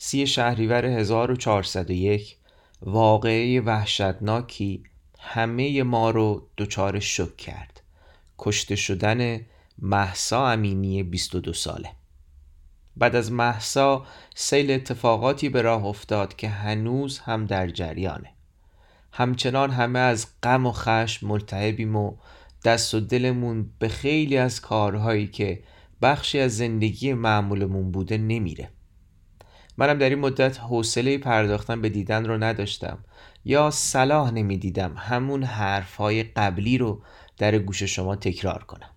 سی شهریور 1401 واقعه وحشتناکی همه ما رو دچار شک کرد. کشته شدن محسا امینی 22 ساله. بعد از محسا سیل اتفاقاتی به راه افتاد که هنوز هم در جریانه. همچنان همه از غم و خشم ملتهبیم و دست و دلمون به خیلی از کارهایی که بخشی از زندگی معمولمون بوده نمیره. منم در این مدت حوصله پرداختن به دیدن رو نداشتم. یا صلاح نمی‌دیدم همون حرفهای قبلی رو در گوش شما تکرار کنم.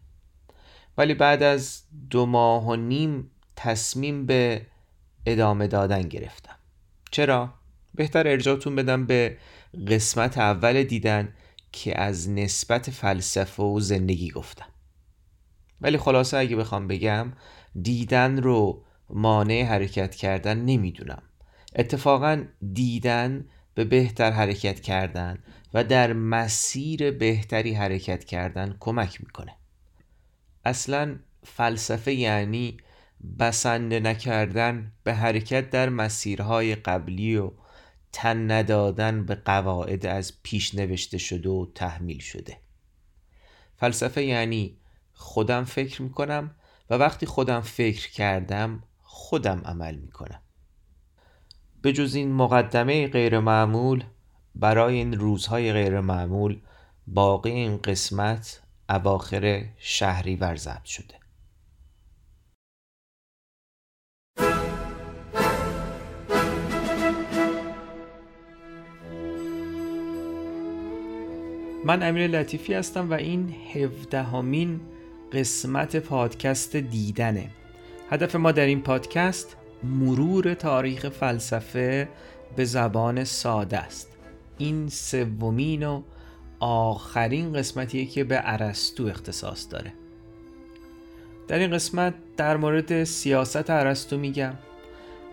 ولی بعد از دو ماه و نیم تصمیم به ادامه دادن گرفتم. چرا؟ بهتر ارجاعتون بدم به قسمت اول دیدن که از نسبت فلسفه و زندگی گفتم. ولی خلاصه اگه بخوام بگم دیدن رو مانع حرکت کردن نمی‌دونم. اتفاقا دیدن به بهتر حرکت کردن و در مسیر بهتری حرکت کردن کمک می‌کنه. اصلا فلسفه یعنی بسنده نکردن به حرکت در مسیرهای قبلی و تن ندادن به قواعد از پیش نوشته شده و تحمیل شده. فلسفه یعنی خودم فکر می‌کنم و وقتی خودم فکر کردم خودم عمل می‌کنم. به جز این مقدمه غیر معمول برای این روزهای غیر معمول باقی این قسمت اواخر شهریور ضبط شده. من امیر لطیفی هستم و این هفدهمین قسمت پادکست دیدنه. هدف ما در این پادکست مرور تاریخ فلسفه به زبان ساده است. این سومین و آخرین قسمتیه که به ارسطو اختصاص داره. در این قسمت در مورد سیاست ارسطو میگم.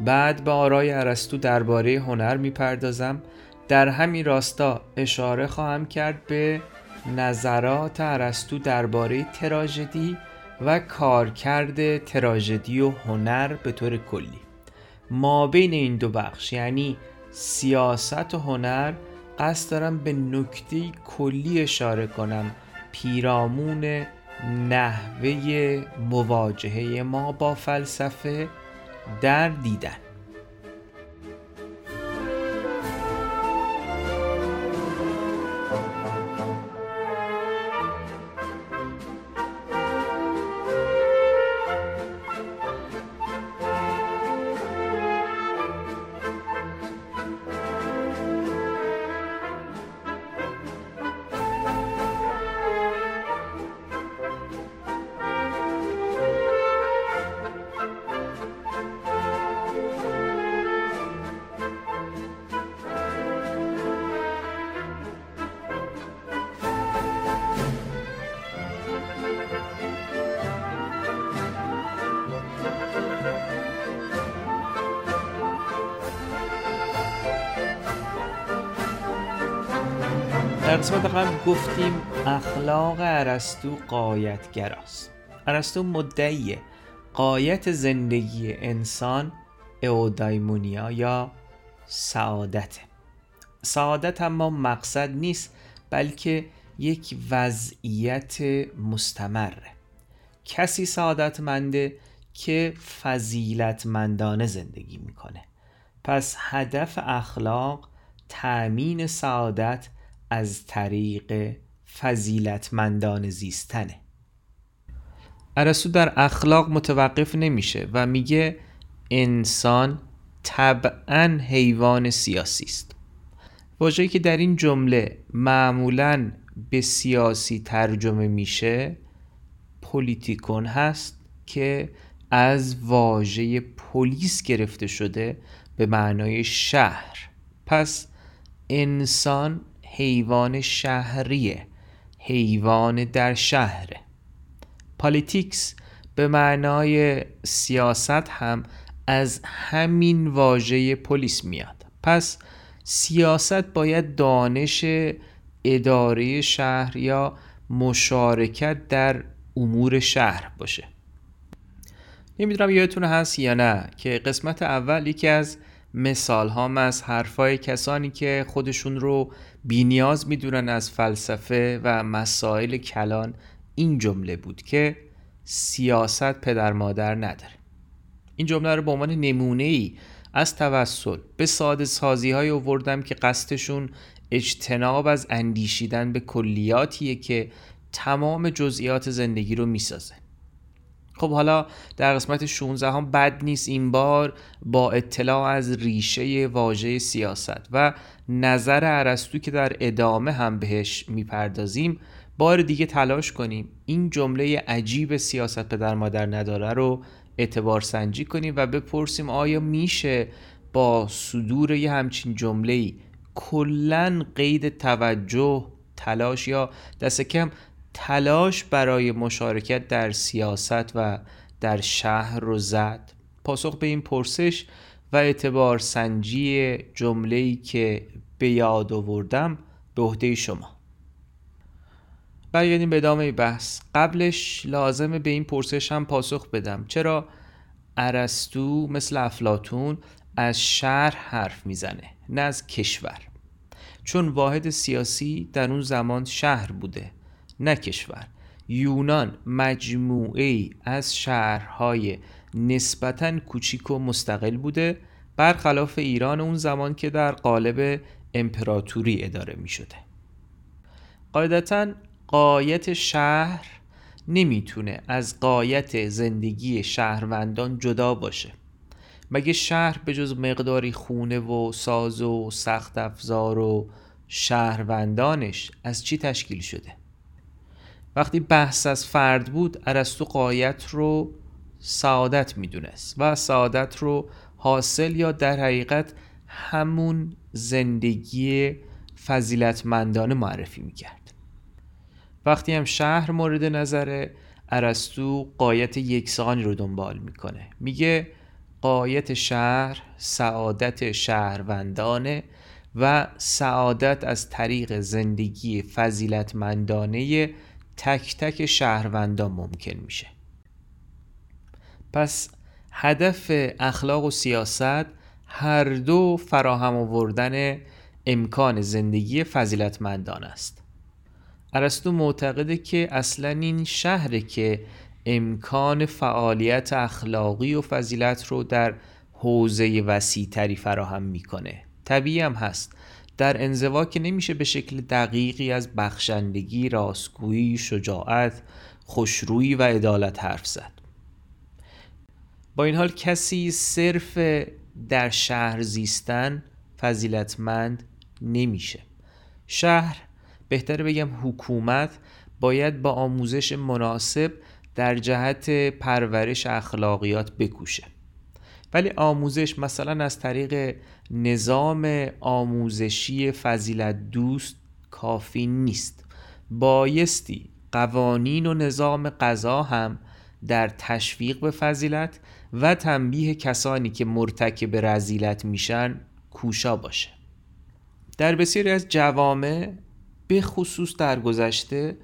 بعد به آرای ارسطو درباره هنر می‌پردازم. در همین راستا اشاره خواهم کرد به نظرات ارسطو درباره تراژدی و کارکرد تراژدی و هنر به طور کلی. ما بین این دو بخش یعنی سیاست و هنر قصد دارم به نکته کلی اشاره کنم. پیرامون نحوه مواجهه ما با فلسفه در دیدن. گفتیم اخلاق ارسطو قایتگراست. ارسطو مدعی قایت زندگی انسان اودایمونیا یا سعادت سعادت اما مقصد نیست بلکه یک وضعیت مستمره. کسی سعادتمنده که فضیلتمندانه زندگی می‌کنه. پس هدف اخلاق تأمین سعادت از طریق فضیلتمندان زیستنه. ارسطو در اخلاق متوقف نمیشه و میگه انسان طبعا حیوان سیاسی است. واژه‌ای که در این جمله معمولا به سیاسی ترجمه میشه پولیتیکون هست که از واژه پلیس گرفته شده به معنای شهر. پس انسان حیوان شهریه حیوان در شهره politics به معنای سیاست هم از همین واژه پولیس میاد. پس سیاست باید دانش اداره شهر یا مشارکت در امور شهر باشه. نمی‌دونم یادتون هست یا نه که قسمت اول یکی از مثال هام از حرفای کسانی که خودشون رو بینیاز می‌دونن از فلسفه و مسائل کلان. این جمله بود که سیاست پدر مادر نداره. این جمله رو به عنوان نمونه ای از توسل به ساده سازی های آوردم که قصدشون اجتناب از اندیشیدن به کلیاتیه که تمام جزئیات زندگی رو می‌سازه. خب حالا در قسمت 16 هم بد نیست این بار با اطلاع از ریشه واژه سیاست و نظر عرستو که در ادامه هم بهش می‌پردازیم بار دیگه تلاش کنیم این جمله عجیب سیاست پدر مادر نداره رو اعتبار سنجی کنیم و بپرسیم آیا میشه با صدور یه همچین جمله ای قید توجه تلاش یا دست کم تلاش برای مشارکت در سیاست و در شهر رو زد. پاسخ به این پرسش و اعتبار سنجی جمله که به یاد آوردم به عهده شما. برگردیم به ادامه بحث. قبلش لازمه به این پرسش هم پاسخ بدم. چرا ارسطو مثل افلاتون از شهر حرف می‌زنه نه از کشور؟ چون واحد سیاسی در اون زمان شهر بوده. نه کشور. یونان مجموعه ای از شهرهای نسبتا کوچیک و مستقل بوده برخلاف ایران اون زمان که در قالب امپراتوری اداره می شده قاعدتا قایت شهر نمی‌تونه از قایت زندگی شهروندان جدا باشه. مگه شهر به جز مقداری خونه و ساز و سخت افزار و شهروندانش از چی تشکیل شده؟ وقتی بحث از فرد بود ارسطو قایت رو سعادت می‌دونست و سعادت رو حاصل یا در حقیقت همون زندگی فضیلتمندانه معرفی می‌کرد. وقتی هم شهر مورد نظر ارسطو قایت یکسانی رو دنبال می‌کنه. میگه قایت شهر سعادت شهروندانه و سعادت از طریق زندگی فضیلتمندانه تک تک شهروندان ممکن میشه. پس هدف اخلاق و سیاست هر دو فراهم آوردن امکان زندگی فضیلتمندان است. ارسطو معتقده که اصلا این شهره که امکان فعالیت اخلاقی و فضیلت رو در حوزه وسیعتری فراهم می‌کنه. طبیعی هم هست. در انزوا که نمیشه به شکل دقیقی از بخشندگی، راستگویی، شجاعت، خوشرویی و عدالت حرف زد. با این حال کسی صرف در شهر زیستن فضیلتمند نمیشه. شهر بهتر بگم حکومت باید با آموزش مناسب در جهت پرورش اخلاقیات بکوشه. ولی آموزش مثلا از طریق نظام آموزشی فضیلت دوست کافی نیست. بایستی قوانین و نظام قضا هم در تشویق به فضیلت و تنبیه کسانی که مرتکب رزیلت میشن کوشا باشه. در بسیاری از جوامع به خصوص در گذشته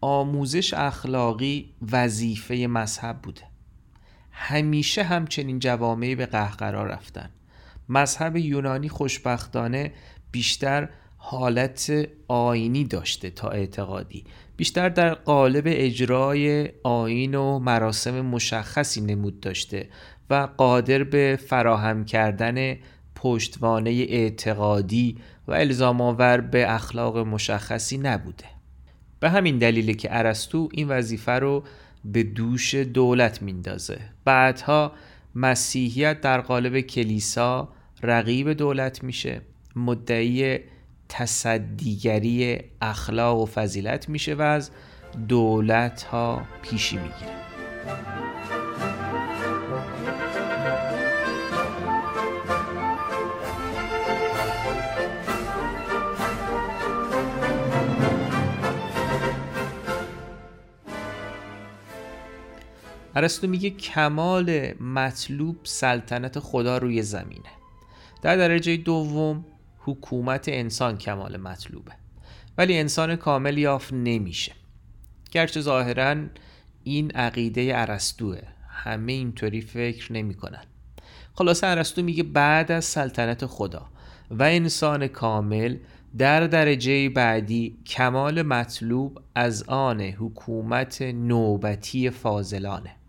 آموزش اخلاقی وظیفه مذهب بوده. همیشه همچنین جوامعی به قهقرا رفتن. مذهب یونانی خوشبختانه بیشتر حالت آینی داشته تا اعتقادی. بیشتر در قالب اجرای آین و مراسم مشخصی نمود داشته و قادر به فراهم کردن پشتوانه اعتقادی و الزام آور به اخلاق مشخصی نبوده. به همین دلیل که ارسطو این وظیفه رو به دوش دولت میندازه. بعدها مسیحیت در قالب کلیسا رقیب دولت میشه. مدعی تصدیگری اخلاق و فضیلت میشه و از دولت ها پیشی می‌گیره. ارسطو میگه کمال مطلوب سلطنت خدا روی زمینه. در درجه دوم حکومت انسان کمال مطلوبه. ولی انسان کامل یافت نمیشه. گرچه ظاهرا این عقیده ارسطوه. همه اینطوری فکر نمی کنن. خلاصه ارسطو میگه بعد از سلطنت خدا و انسان کامل در درجه بعدی کمال مطلوب از آن حکومت نوبتی فاضلانه.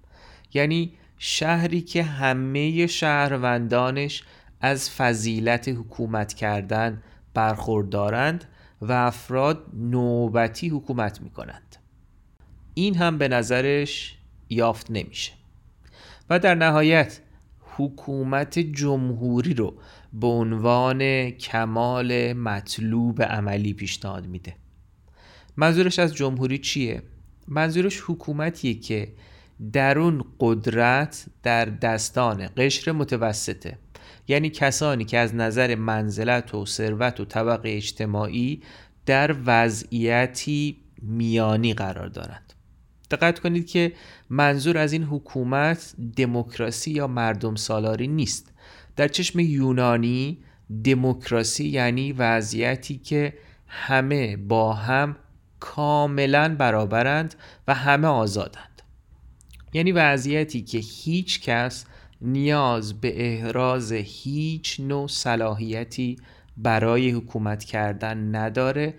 یعنی شهری که همه شهروندانش از فضیلت حکومت کردن برخوردارند و افراد نوبتی حکومت می کنند این هم به نظرش یافت نمیشه. و در نهایت حکومت جمهوری رو به عنوان کمال مطلوب عملی پیشنهاد میده. منظورش از جمهوری چیه؟ منظورش حکومتیه که در اون قدرت در دستان قشر متوسطه. یعنی کسانی که از نظر منزلت و ثروت و طبقه اجتماعی در وضعیتی میانی قرار دارند. دقت کنید که منظور از این حکومت دموکراسی یا مردم سالاری نیست. در چشم یونانی دموکراسی یعنی وضعیتی که همه با هم کاملا برابرند و همه آزادند. یعنی وضعیتی که هیچ کس نیاز به احراز هیچ نوع صلاحیتی برای حکومت کردن نداره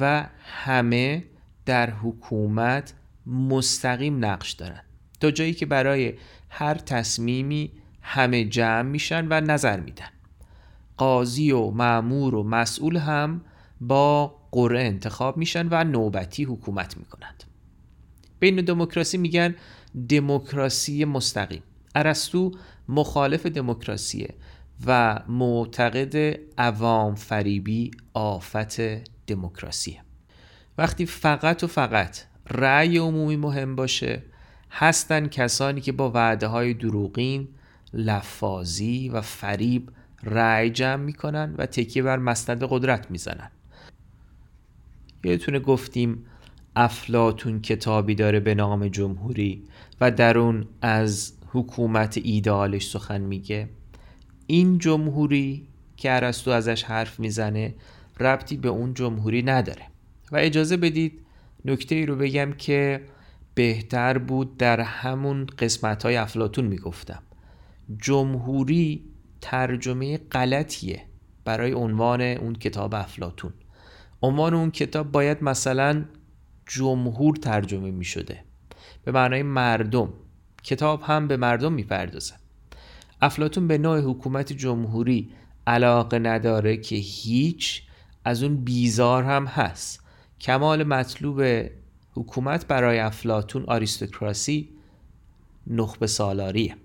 و همه در حکومت مستقیم نقش دارن. تا جایی که برای هر تصمیمی همه جمع میشن و نظر میدن. قاضی و معمور و مسئول هم با قره انتخاب میشن و نوبتی حکومت می‌کنند. بین دموکراسی میگن دموکراسی مستقیم. ارسطو مخالف دموکراسیه و معتقد عوام فریبی آفت دموکراسیه. وقتی فقط و فقط رأی عمومی مهم باشه هستن کسانی که با وعده های دروغین لفاظی و فریب رأی جمع می‌کنن و تکیه بر مسند قدرت می‌زنن. یادتونه گفتیم افلاتون کتابی داره به نام جمهوری. و در اون از حکومت ایدالش سخن میگه. این جمهوری که ارسطو ازش حرف می‌زنه ربطی به اون جمهوری نداره. و اجازه بدید نکته ای رو بگم که بهتر بود در همون قسمت های افلاتون می‌گفتم. جمهوری ترجمه غلطیه برای عنوان اون کتاب افلاتون عنوان اون کتاب باید مثلا جمهور ترجمه می شده به معنای مردم. کتاب هم به مردم می‌پردازه. افلاتون به نوع حکومت جمهوری علاقه نداره که هیچ از اون بیزار هم هست. کمال مطلوب حکومت برای افلاتون آریستوکراسی نخبه سالاریه.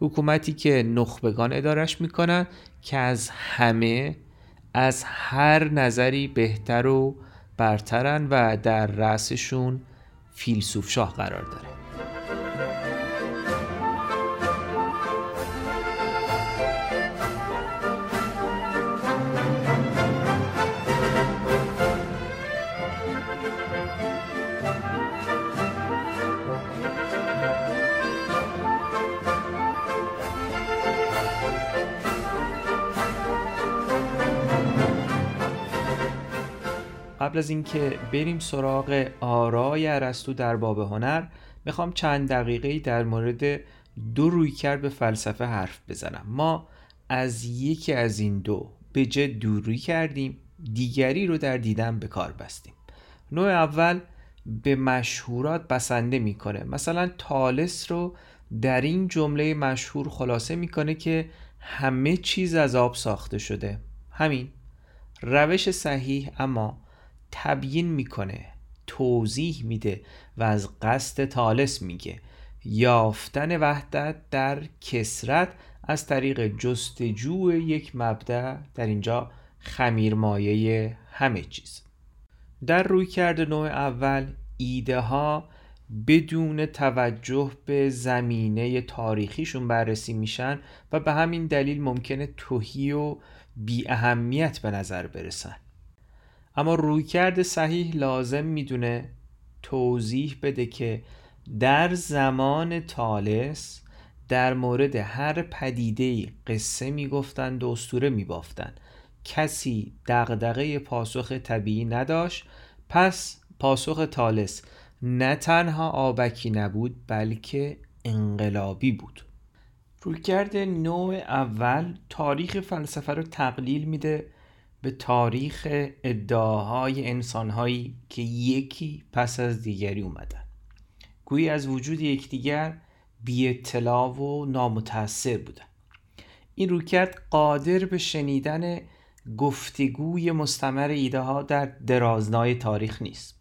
حکومتی که نخبگان ادارش می‌کنن که از همه از هر نظری بهتر و برترن و در رأسشون فیلسوف شاه قرار داره. قبل از اینکه بریم سراغ آرای ارسطو در باب هنر می‌خوام چند دقیقه در مورد دو رویکرد به فلسفه حرف بزنم. ما از یکی از این دو به جد دوری کردیم دیگری رو در دیدن به کار بستیم. نوع اول به مشهورات بسنده می‌کنه. مثلا تالس رو در این جمله مشهور خلاصه می‌کنه که همه چیز از آب ساخته شده. همین. روش صحیح اما تبیین می‌کنه توضیح میده و از قصد تالس میگه. یافتن وحدت در کسرت از طریق جستجو یک مبدع در اینجا خمیرمایه همه چیز. در روی کرده نوع اول ایده ها بدون توجه به زمینه تاریخیشون بررسی میشن و به همین دلیل ممکنه توهی و بی اهمیت به نظر برسن. اما رویکرد صحیح لازم می‌دونه توضیح بده که در زمان تالس در مورد هر پدیده قصه می‌گفتند و اسطوره میبافتند. کسی دغدغه پاسخ طبیعی نداشت پس پاسخ تالس نه تنها آبکی نبود بلکه انقلابی بود. رویکرد نوع اول تاریخ فلسفه رو تقلیل میده به تاریخ ادعاهای انسانهایی که یکی پس از دیگری اومدن. گویی از وجود یکدیگر بی اطلاع و نامتاثر بودن. این رویکرد قادر به شنیدن گفتگوی مستمر ایده ها در درازنای تاریخ نیست.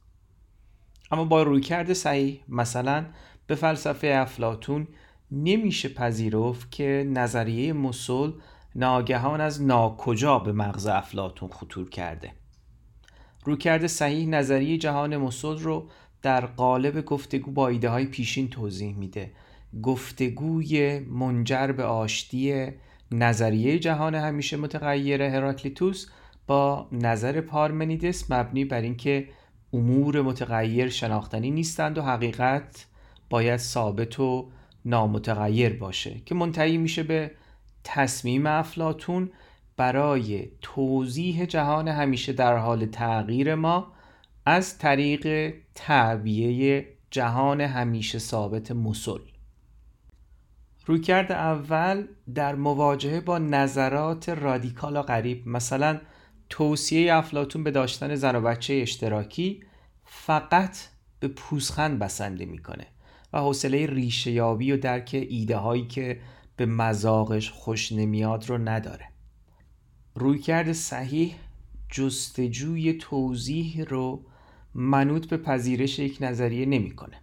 اما با رویکرد صحیح مثلا به فلسفه افلاتون نمیشه پذیرفت که نظریه مسل ناگهان از ناکجا به مغز افلاتون خطور کرده. رویکرد صحیح نظریه جهان مسل رو در قالب گفتگو با ایده های پیشین توضیح میده. گفتگوی منجر به آشتی نظریه جهان همیشه متغیر هراکلیتوس با نظر پارمنیدس مبنی بر اینکه امور متغیر شناختنی نیستند و حقیقت باید ثابت و نامتغیر باشه که منتهی میشه به تصمیم افلاتون برای توضیح جهان همیشه در حال تغییر ما از طریق تعبیه جهان همیشه ثابت مسل رویکرد اول در مواجهه با نظرات رادیکال و غریب مثلا توصیه افلاتون به داشتن زن و بچه اشتراکی فقط به پوزخند بسنده می‌کنه و حوصله ریشه یابی و درک ایده هایی که به مزاقش خوش نمیاد رو نداره. رویکرد صحیح جستجوی توضیح رو منوط به پذیرش یک نظریه نمی‌کنه.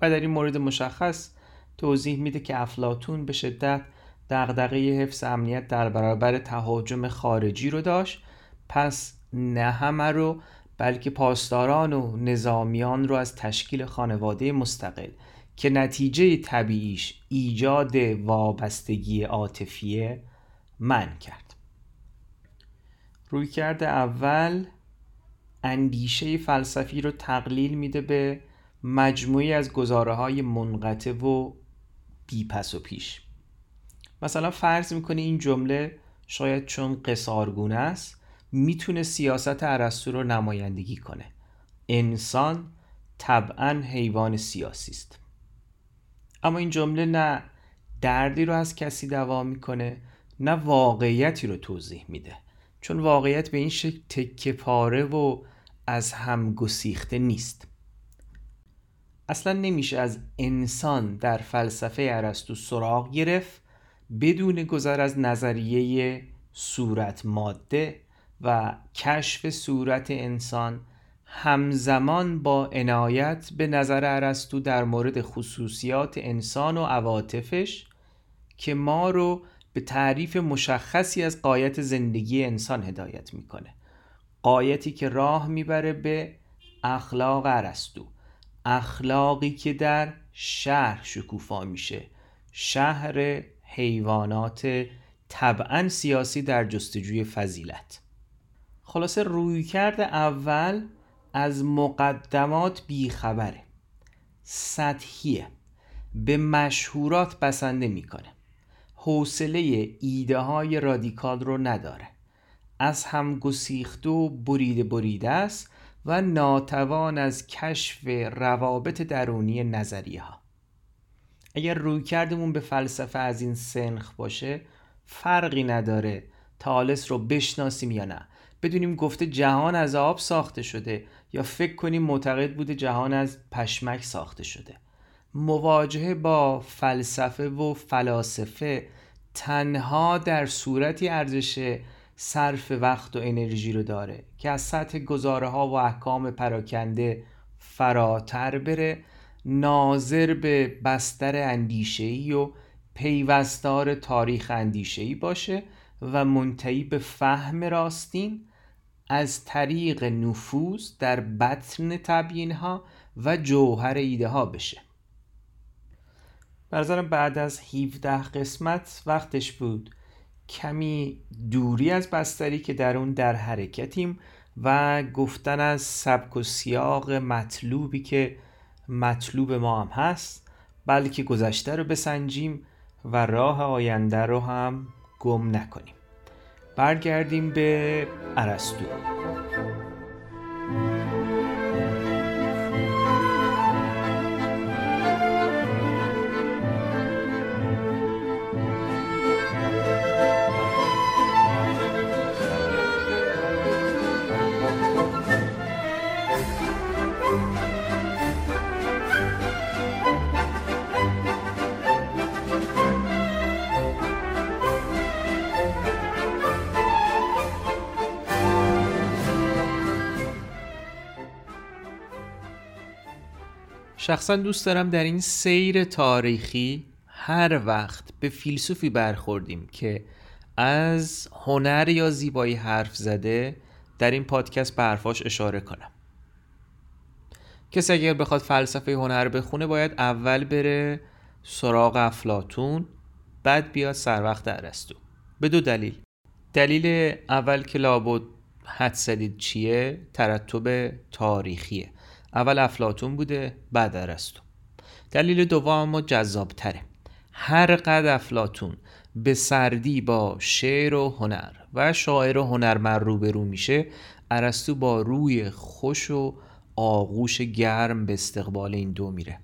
و در این مورد مشخص توضیح میده که افلاتون به شدت دغدغه حفظ امنیت در برابر تهاجم خارجی رو داشت پس نه همه رو بلکه پاسداران و نظامیان رو از تشکیل خانواده مستقل که نتیجه طبیعیش ایجاد وابستگی عاطفیه من کرد. رویکرد اول اندیشه فلسفی رو تقلیل میده به مجموعی از گزاره های منقطع و بی پس و پیش. مثلا فرض می‌کنه این جمله شاید چون قصارگونه است می‌تونه سیاست عرستو رو نمایندگی کنه. انسان طبعا حیوان سیاسی است. اما این جمله نه دردی رو از کسی دوا می‌کنه نه واقعیتی رو توضیح میده. چون واقعیت به این شکل تکه پاره و از هم گسیخته نیست. اصلا نمیشه از انسان در فلسفه ارسطو سراغ گرفت بدون گذر از نظریه صورت ماده و کشف صورت انسان همزمان با عنایت به نظر ارسطو در مورد خصوصیات انسان و عواطفش که ما رو به تعریف مشخصی از قایت زندگی انسان هدایت می‌کنه. قایتی که راه می‌بره به اخلاق ارسطو. اخلاقی که در شهر شکوفا میشه. شهر حیوانات طبعا سیاسی در جستجوی فضیلت. خلاصه رویکرد اول از مقدمات بیخبره. سطحیه. به مشهورات بسنده می‌کنه. حوصله ایده های رادیکال رو نداره. از هم گسیخته و بریده بریده است و ناتوان از کشف روابط درونی نظریه ها اگر روی کردمون به فلسفه از این سنخ باشه فرقی نداره تالس رو بشناسیم یا نه. بدونیم گفته جهان از آب ساخته شده یا فکر کنیم معتقد بوده جهان از پشمک ساخته شده. مواجهه با فلسفه و فلاسفه تنها در صورتی ارزش صرف وقت و انرژی رو داره که از سطح گزاره ها و احکام پراکنده فراتر بره ناظر به بستر اندیشهی و پیوستار تاریخ اندیشهی باشه و منتهی به فهم راستین از طریق نفوذ در بطن تبیین ها و جوهر ایده ها بشه برزارم بعد از 17 قسمت وقتش بود. کمی دوری از بستری که در اون در حرکتیم و گفتن از سبک و سیاق مطلوبی که مطلوب ما هم هست بلکه گذشته رو بسنجیم و راه آینده رو هم گم نکنیم. برگردیم به ارسطو. شخصا دوست دارم در این سیر تاریخی هر وقت به فیلسوفی برخوردیم که از هنر یا زیبایی حرف زده در این پادکست به اشاره کنم. کسی اگر بخواد فلسفه هنر بخونه باید اول بره سراغ افلاتون بعد بیاد سر وقت ارسطو. به دو دلیل. دلیل اول که لابد حد زدید چیه؟ ترتب تاریخیه. اول افلاتون بوده بعد ارسطو. دلیل دوم اما جذابتره. هر قد افلاتون به سردی با شعر و هنر و شاعر و هنرمند روبرو میشه ارسطو با روی خوش و آغوش گرم به استقبال این دو میره.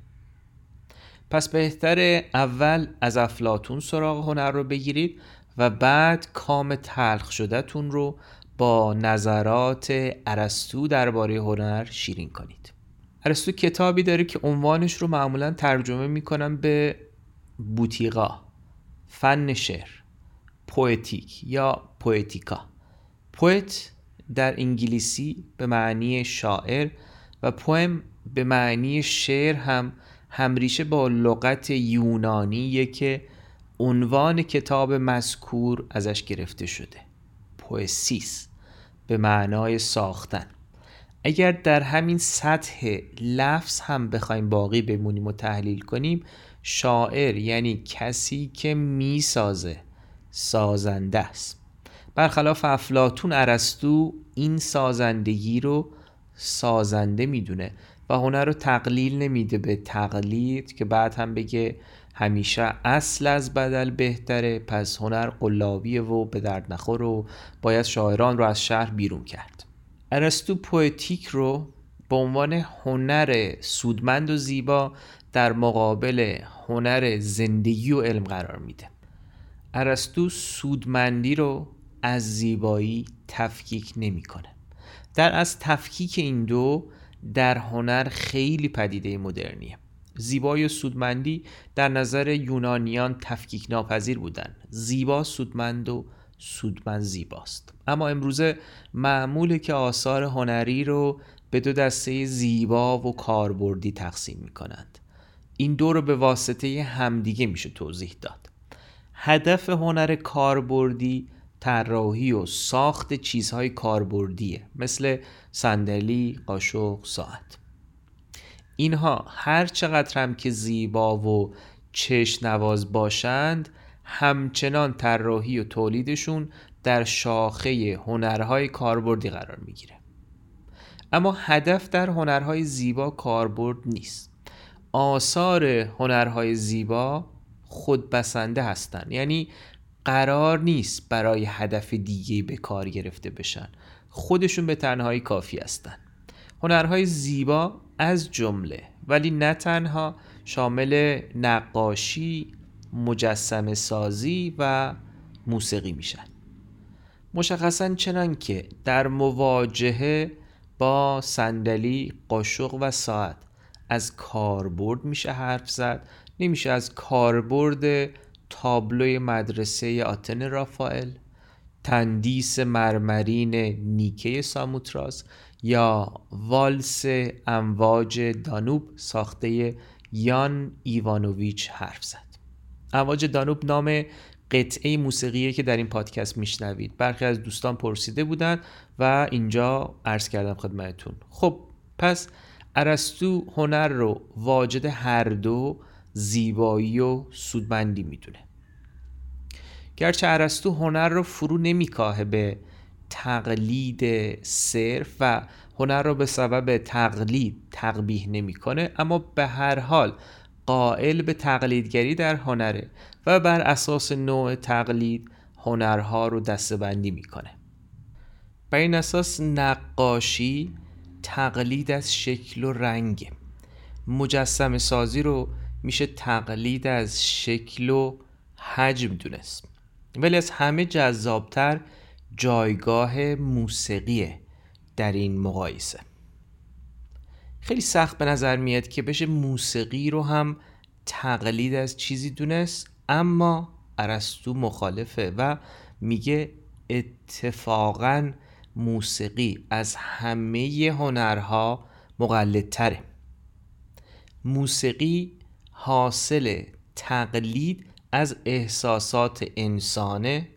پس بهتر اول از افلاتون سراغ هنر رو بگیرید و بعد کام تلخ شدهتون رو با نظرات ارسطو درباره هنر شیرین کنید. ارسطو کتابی داره که عنوانش رو معمولا ترجمه می‌کنم به بوتیقا فن شعر پویتیک یا پویتیکا پویت در انگلیسی به معنی شاعر و پویم به معنی شعر هم همریشه با لغت یونانیه که عنوان کتاب مذکور ازش گرفته شده. پویسیس به معنای ساختن. اگر در همین سطح لفظ هم بخوایم باقی بمونیم و تحلیل کنیم شاعر یعنی کسی که می‌سازه سازنده است. برخلاف افلاتون ارسطو این سازندگی رو سازنده می‌دونه و هنر رو تقلیل نمیده به تقلید که بعد هم بگه همیشه اصل از بدل بهتره پس هنر قلابیه و به درد نخور و باید شاعران رو از شهر بیرون کرد. ارسطو پویتیک رو به عنوان هنر سودمند و زیبا در مقابل هنر زندگی و علم قرار میده. ارسطو سودمندی رو از زیبایی تفکیک نمی‌کنه. در از تفکیک این دو در هنر خیلی پدیده مدرنیه. زیبایی و سودمندی در نظر یونانیان تفکیک ناپذیر بودن. زیبا سودمند و سودمند زیباست. اما امروزه معموله که آثار هنری رو به دو دسته زیبا و کاربردی تقسیم می کنند این دو رو به واسطه همدیگه میشه توضیح داد. هدف هنر کاربردی طراحی و ساخت چیزهای کاربردیه مثل صندلی، قاشق، ساعت. اینها هر چقدر هم که زیبا و چشم نواز باشند همچنان طراحی و تولیدشون در شاخه هنرهای کاربردی قرار می‌گیره. اما هدف در هنرهای زیبا کاربرد نیست. آثار هنرهای زیبا خودبسنده هستند یعنی قرار نیست برای هدف دیگه به کار گرفته بشن. خودشون به تنهایی کافی هستن. هنرهای زیبا از جمله ولی نه تنها شامل نقاشی مجسم سازی و موسیقی میشن. مشخصا چنان که در مواجهه با صندلی قاشق و ساعت از کاربرد میشه حرف زد. نمیشه از کاربرد تابلوی مدرسه آتن رافائل تندیس مرمرین نیکه ساموتراس یا والس امواج دانوب ساخته یان ایوانوویچ حرف زد. امواج دانوب نام قطعه موسیقیه که در این پادکست میشنوید. برخی از دوستان پرسیده بودند و اینجا عرض کردم خدمتتون. خب پس ارسطو هنر رو واجد هر دو زیبایی و سودمندی می‌دونه. گرچه ارسطو هنر رو فرو نمیکاهه به تقلید صرف و هنر رو به سبب تقلید تقبیح نمی‌کنه اما به هر حال قائل به تقلیدگری در هنره و بر اساس نوع تقلید هنرها رو دستبندی می‌کنه. بر این اساس نقاشی تقلید از شکل و رنگ. مجسم سازی رو میشه تقلید از شکل و حجم دونست. ولی از همه جذابتر جایگاه موسیقیه در این مقایسه. خیلی سخت به نظر میاد که بشه موسیقی رو هم تقلید از چیزی دونست اما ارسطو مخالفه و میگه اتفاقا موسیقی از همه هنرها مقلدتره. موسیقی حاصل تقلید از احساسات انسانه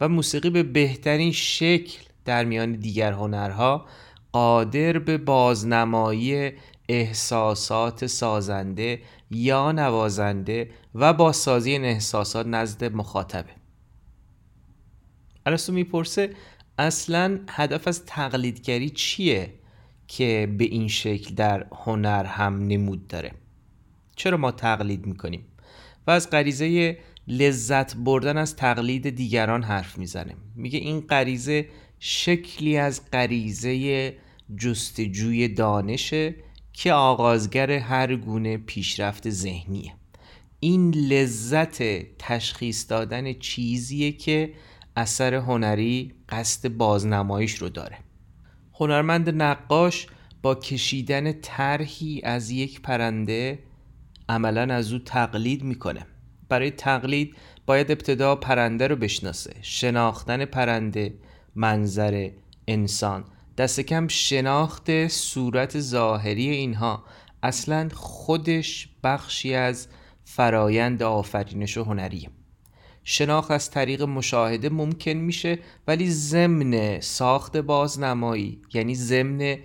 و موسیقی به بهترین شکل در میان دیگر هنرها قادر به بازنمایی احساسات سازنده یا نوازنده و بازسازی این احساسات نزد مخاطبه. ارسطو می‌پرسه اصلا هدف از تقلیدگری چیه که به این شکل در هنر هم نمود داره؟ چرا ما تقلید می‌کنیم و از غریزه لذت بردن از تقلید دیگران حرف می‌زنه؟ میگه این غریزه شکلی از غریزه جستجوی دانشه که آغازگر هر گونه پیشرفت ذهنیه. این لذت تشخیص دادن چیزیه که اثر هنری قصد بازنمایش رو داره. هنرمند نقاش با کشیدن طرحی از یک پرنده عملا از او تقلید می‌کنه. برای تقلید باید ابتدا پرنده رو بشناسه. شناختن پرنده منظر انسان. دست کم شناخت صورت ظاهری اینها. اصلا خودش بخشی از فرایند آفرینش و هنریه شناخت از طریق مشاهده ممکن میشه ولی ضمن ساخت بازنمایی یعنی ضمن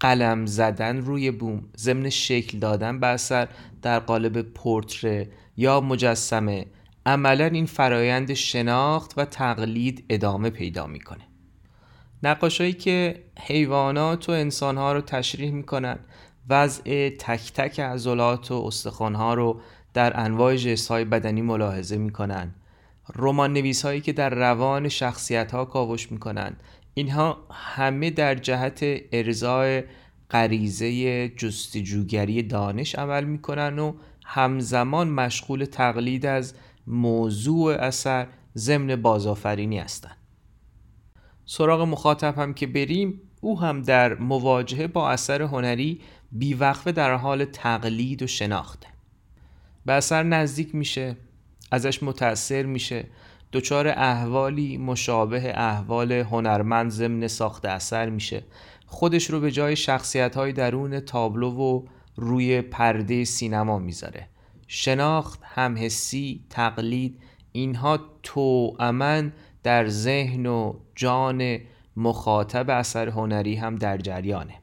قلم زدن روی بوم ضمن شکل دادن به اثر در قالب پورتره یا مجسمه عملا این فرایند شناخت و تقلید ادامه پیدا می‌کنه. نقاشایی که حیوانات و انسانها رو تشریح می‌کنن وضع تک تک عضلات و استخوانها رو در انواع جسهای بدنی ملاحظه می‌کنن. رمان نویس هایی که در روان شخصیت ها کاوش می‌کنن. اینها همه در جهت ارزای غریزه جستجوگری دانش عمل می‌کنن و همزمان مشغول تقلید از موضوع اثر ضمن بازآفرینی هستند سراغ مخاطب هم که بریم او هم در مواجهه با اثر هنری بیوقفه در حال تقلید و شناخته. به اثر نزدیک میشه ازش متأثر میشه دچار احوالی مشابه احوال هنرمند ضمن ساخت اثر میشه. خودش رو به جای شخصیت های درون تابلو و روی پرده سینما می‌ذاره. شناخت همحسی تقلید اینها تو امن در ذهن و جان مخاطب اثر هنری هم در جریانه.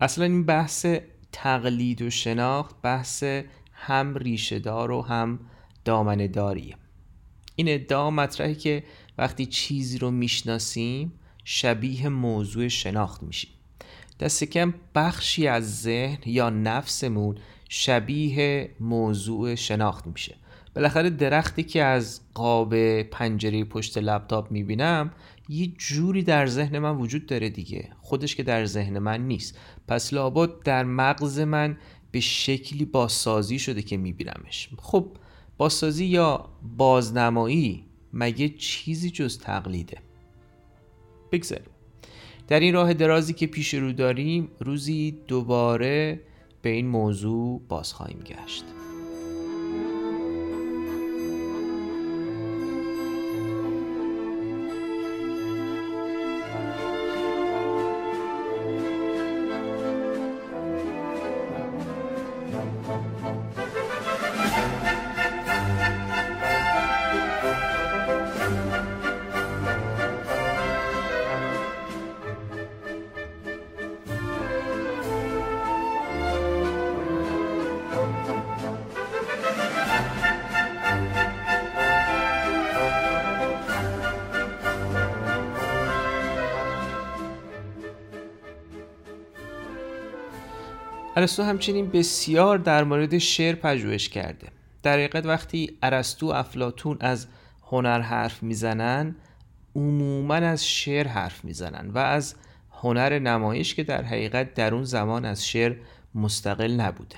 اصلا این بحث تقلید و شناخت بحث هم ریشهدار و هم دامنه داریه. این ادعا مطرحه که وقتی چیزی رو می‌شناسیم شبیه موضوع شناخت میشیم. دست کم بخشی از ذهن یا نفسمون شبیه موضوع شناخت میشه. بالاخره درختی که از قاب پنجره پشت لپتاپ می‌بینم یه جوری در ذهن من وجود داره دیگه. خودش که در ذهن من نیست. پس لابد در مغز من به شکلی بازسازی شده که میبینمش. خب بازسازی یا بازنمایی مگه چیزی جز تقلیده؟ بگذاریم. در این راه درازی که پیش رو داریم روزی دوباره به این موضوع باز خواهیم گشت. ارسطو همچنین بسیار در مورد شعر پژوهش کرده. در حقیقت وقتی ارسطو افلاتون از هنر حرف می‌زنن عموما از شعر حرف می‌زنن و از هنر نمایش که در حقیقت در اون زمان از شعر مستقل نبوده.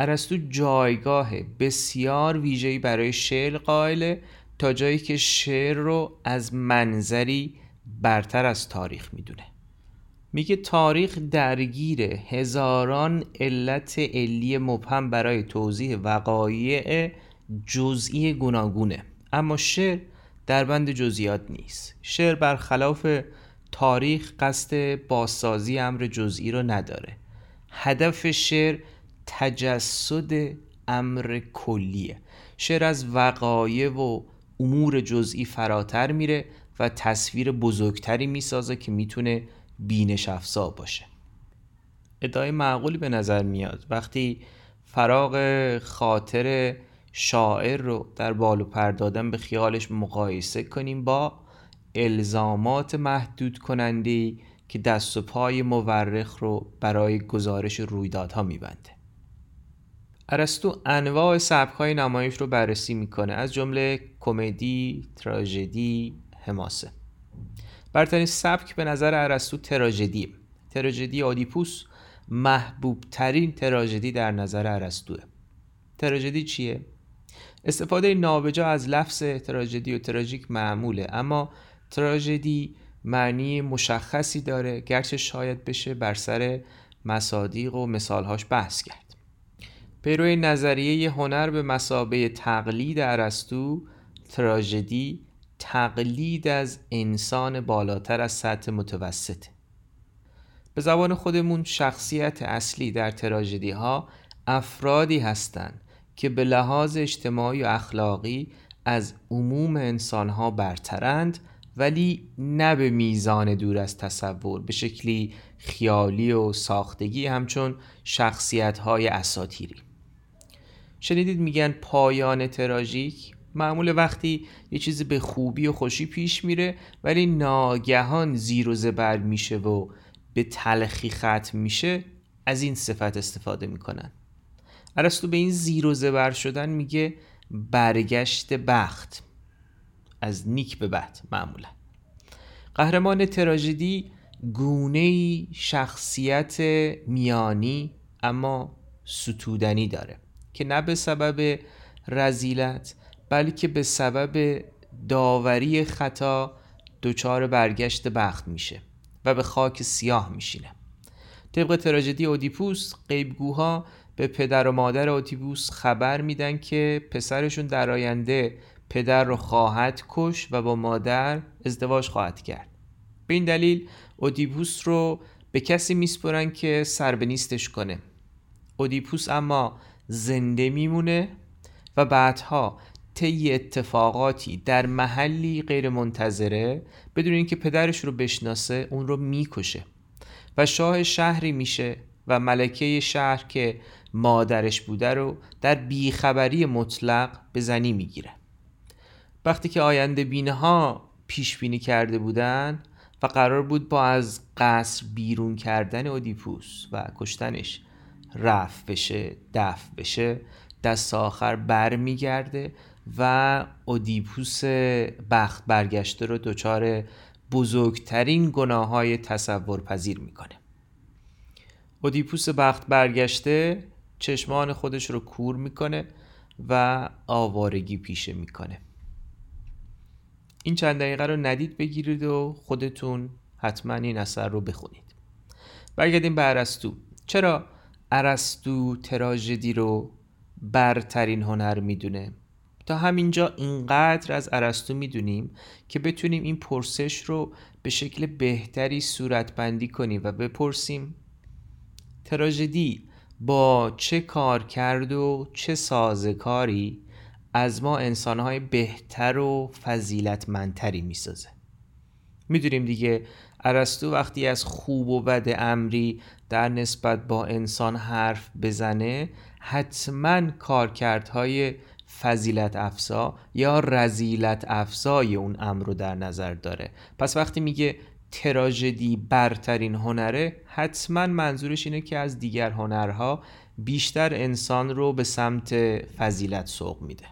ارسطو جایگاه بسیار ویژه‌ای برای شعر قائله تا جایی که شعر رو از منظری برتر از تاریخ می‌دونه. میگه تاریخ درگیر هزاران علت علی مبهم برای توضیح وقایع جزئی گوناگونه. اما شعر در بند جزئیات نیست. شعر برخلاف تاریخ قصد بازسازی امر جزئی رو نداره. هدف شعر تجسد امر کلیه. شعر از وقایع و امور جزئی فراتر میره و تصویر بزرگتری می‌سازه که می‌تونه بینش افزا باشه. ادعای معقولی به نظر میاد. وقتی فراغ خاطر شاعر رو در بالو پردادن به خیالش مقایسه کنیم با الزامات محدود کننده که دست و پای مورخ رو برای گزارش رویدادها میبنده. ارسطو انواع سبک‌های نمایش رو بررسی می‌کنه. از جمله کمدی، تراژدی، حماسه. برترین سبک به نظر ارسطو تراژدی. تراژدی آدیپوس محبوب ترین تراژدی در نظر ارسطوه. تراژدی چیه؟ استفاده نابجا از لفظ تراژدی و تراژیک معموله اما تراژدی معنی مشخصی داره گرچه شاید بشه بر سر مصادیق و مثالهاش بحث کرد. پیروی نظریه هنر به مسابه تقلید ارسطو تراژدی تقلید از انسان بالاتر از سطح متوسطه به زبان خودمون شخصیت اصلی در تراژدی ها افرادی هستند که به لحاظ اجتماعی و اخلاقی از عموم انسان ها برترند ولی نه به میزان دور از تصور به شکلی خیالی و ساختگی همچون شخصیت های اساتیری. شنیدید میگن پایان تراژیک؟ معمول وقتی یه چیزی به خوبی و خوشی پیش میره ولی ناگهان زیر و زبر میشه و به تلخی ختم میشه از این صفت استفاده می‌کنن. ارسطو به این زیر و زبر شدن میگه برگشت بخت. از نیک به بد معمولا. قهرمان تراژدی گونه شخصیت میانی اما ستودنی داره که نه به سبب رزیلت بلکه به سبب داوری خطا دچار برگشت بخت میشه و به خاک سیاه میشینه. طبق تراژدی اودیپوس قیبگوها به پدر و مادر اودیپوس خبر میدن که پسرشون در آینده پدر رو خواهد کش و با مادر ازدواج خواهد کرد. به این دلیل اودیپوس رو به کسی میسپرن که سر به نیستش کنه. اودیپوس اما زنده میمونه و بعدها طی اتفاقاتی در محلی غیر منتظره بدون اینکه پدرش رو بشناسه اون رو می‌کشه و شاه شهری میشه و ملکه شهر که مادرش بوده رو در بیخبری مطلق به زنی می‌گیره. وقتی که آینده بینه ها پیش بینی کرده بودن و قرار بود با از قصر بیرون کردن اودیپوس و کشتنش رفت بشه دفع بشه دست آخر بر میگرده و اودیپوس بخت برگشته رو دچار بزرگترین گناه های تصور پذیر می‌کنه. اودیپوس بخت برگشته چشمان خودش رو کور می‌کنه و آوارگی پیشه می‌کنه. این چند دقیقه رو ندید بگیرید و خودتون حتما این اثر رو بخونید. برگردیم به عرستو چرا عرستو تراژدی رو برترین هنر می‌دونه؟ تا همینجا اینقدر از ارسطو می‌دونیم که بتونیم این پرسش رو به شکل بهتری صورتبندی کنیم و بپرسیم تراژدی با چه کار کرد و چه سازکاری از ما انسانهای بهتر و فضیلتمندتری می‌سازه؟ می‌دونیم دیگه ارسطو وقتی از خوب و بد امری در نسبت با انسان حرف بزنه حتما کارکردهای فضیلت افزا یا رزیلت افزای اون امر رو در نظر داره. پس وقتی میگه تراژدی برترین هنره حتما منظورش اینه که از دیگر هنرها بیشتر انسان رو به سمت فضیلت سوق میده.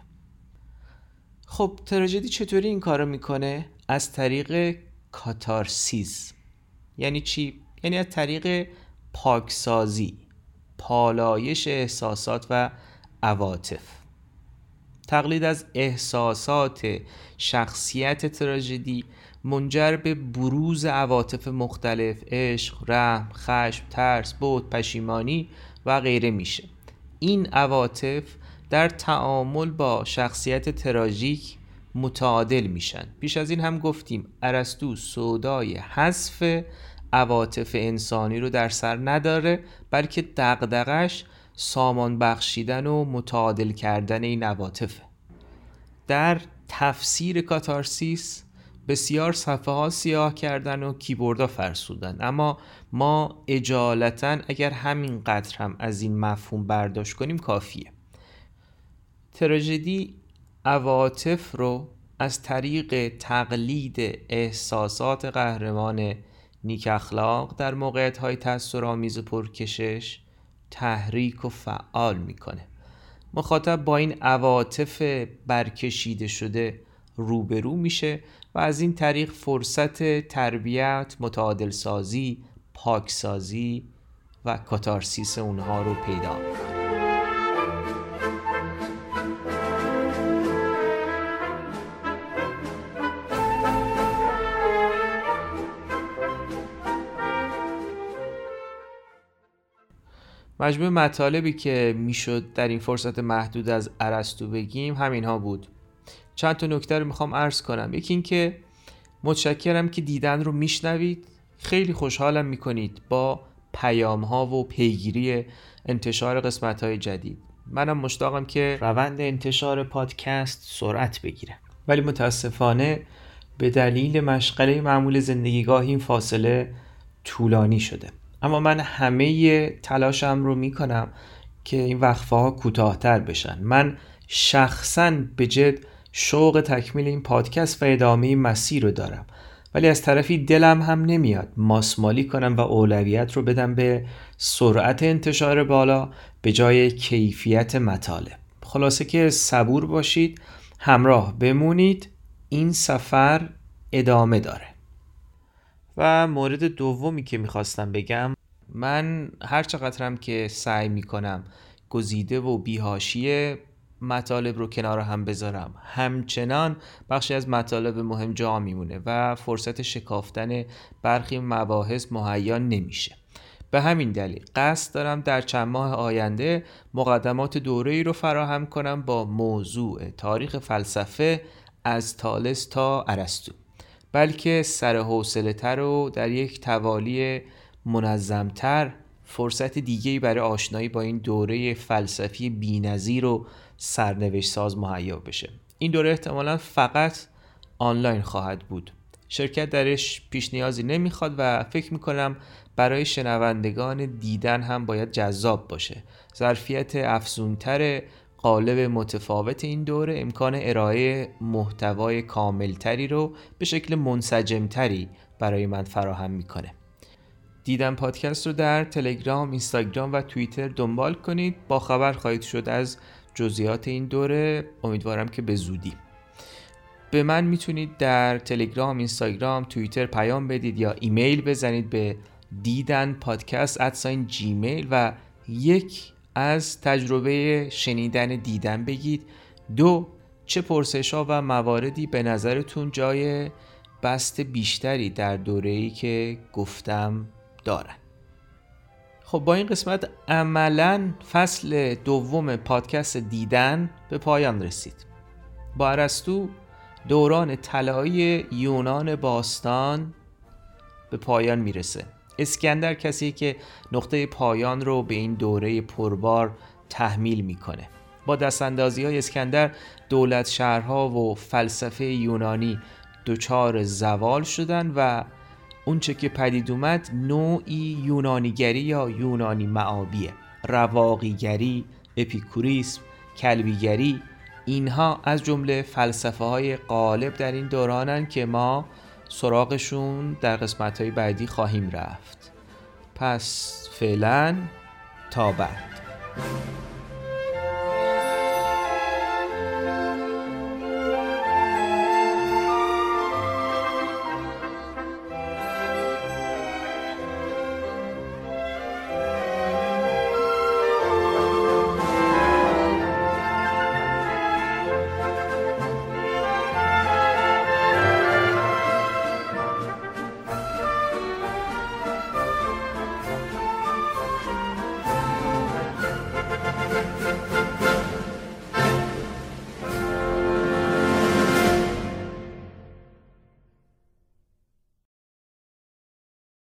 خب تراژدی چطوری این کارو می‌کنه؟ از طریق کاتارسیز. یعنی چی؟ یعنی از طریق پاکسازی پالایش احساسات و عواطف. تقلید از احساسات شخصیت تراژدی منجر به بروز عواطف مختلف عشق، رحم، خشم، ترس، بود، پشیمانی و غیره میشه. این عواطف در تعامل با شخصیت تراژیک متعادل میشن. پیش از این هم گفتیم ارسطو سودای حذف عواطف انسانی رو در سر نداره بلکه دغدغش سامان بخشیدن و متعادل کردن این عواطفه در تفسیر کاتارسیس بسیار صفحه ها سیاه کردن و کیبوردها فرسودن. اما ما اجالتا اگر همین قدر هم از این مفهوم برداشت کنیم کافیه. تراژدی عواطف رو از طریق تقلید احساسات قهرمان نیک اخلاق در موقعیت های تأثیرآمیز پرکشش تحریک و فعال می‌کنه. مخاطب با این عواطف برکشیده شده روبرو میشه و از این طریق فرصت تربیت، متعادل سازی، پاکسازی و کاتارسیس اونها رو پیدا می‌کنه. مجموع مطالبی که می‌شد در این فرصت محدود از ارسطو بگیم همین ها بود. چند تا نکته رو می‌خوام عرض کنم. یکی اینکه متشکرم که دیدن رو میشنوید. خیلی خوشحالم می‌کنید با پیام ها و پیگیری انتشار قسمت های جدید. منم مشتاقم که روند انتشار پادکست سرعت بگیره. ولی متاسفانه به دلیل مشغله معمول زندگیگاه این فاصله طولانی شده. اما من همه تلاشم رو می‌کنم که این وقفه ها کوتاهتر بشن. من شخصا به جد شوق تکمیل این پادکست و ادامه این مسیر رو دارم. ولی از طرفی دلم هم نمیاد ماسمالی کنم و اولویت رو بدم به سرعت انتشار بالا به جای کیفیت مطالب. خلاصه که صبور باشید همراه بمونید. این سفر ادامه داره. و مورد دومی که می‌خواستم بگم من هر چقدرم که سعی می‌کنم گزیده و بیهاشیه مطالب رو کنار هم بذارم. همچنان بخشی از مطالب مهم جا میمونه و فرصت شکافتن برخی مباحث مهیا نمیشه. به همین دلیل قصد دارم در چند ماه آینده مقدمات دوره ای رو فراهم کنم با موضوع تاریخ فلسفه از تالس تا ارسطو. بلکه سر حوصله تر و در یک توالی منظمتر فرصت دیگه برای آشنایی با این دوره فلسفی بینظیر و سرنوشت ساز مهیا بشه. این دوره احتمالا فقط آنلاین خواهد بود. شرکت درش پیش نیازی نمی‌خواد و فکر می‌کنم برای شنوندگان دیدن هم باید جذاب باشه. ظرفیت افزونتر قالب متفاوت این دوره امکان ارائه محتوای کاملتری رو به شکل منسجمتری برای من فراهم می‌کنه. دیدن پادکست رو در تلگرام، اینستاگرام و توییتر دنبال کنید. با خبر خواهید شد از جزئیات این دوره. امیدوارم که به زودی. به من می‌تونید در تلگرام، اینستاگرام، توییتر پیام بدید یا ایمیل بزنید به دیدن پادکست ادساین جیمیل و یک از تجربه شنیدن دیدن بگید. دو چه پرسش ها و مواردی به نظرتون جای بست بیشتری در دوره ای که گفتم دارن؟ خب با این قسمت عملا فصل دوم پادکست دیدن به پایان رسید. با ارسطو دوران طلایی یونان باستان به پایان می‌رسه. اسکندر کسی که نقطه پایان رو به این دوره پربار تحمیل می‌کنه. با دستاندازی های اسکندر دولت شهرها و فلسفه یونانی دچار زوال شدن و اونچه که پدید اومد نوعی یونانیگری یا یونانی معابیه. رواقیگری، اپیکوریسم، کلبیگری اینها از جمله فلسفه های غالب در این دورانن که ما سراغشون در قسمت های بعدی خواهیم رفت. پس فعلا تا بعد.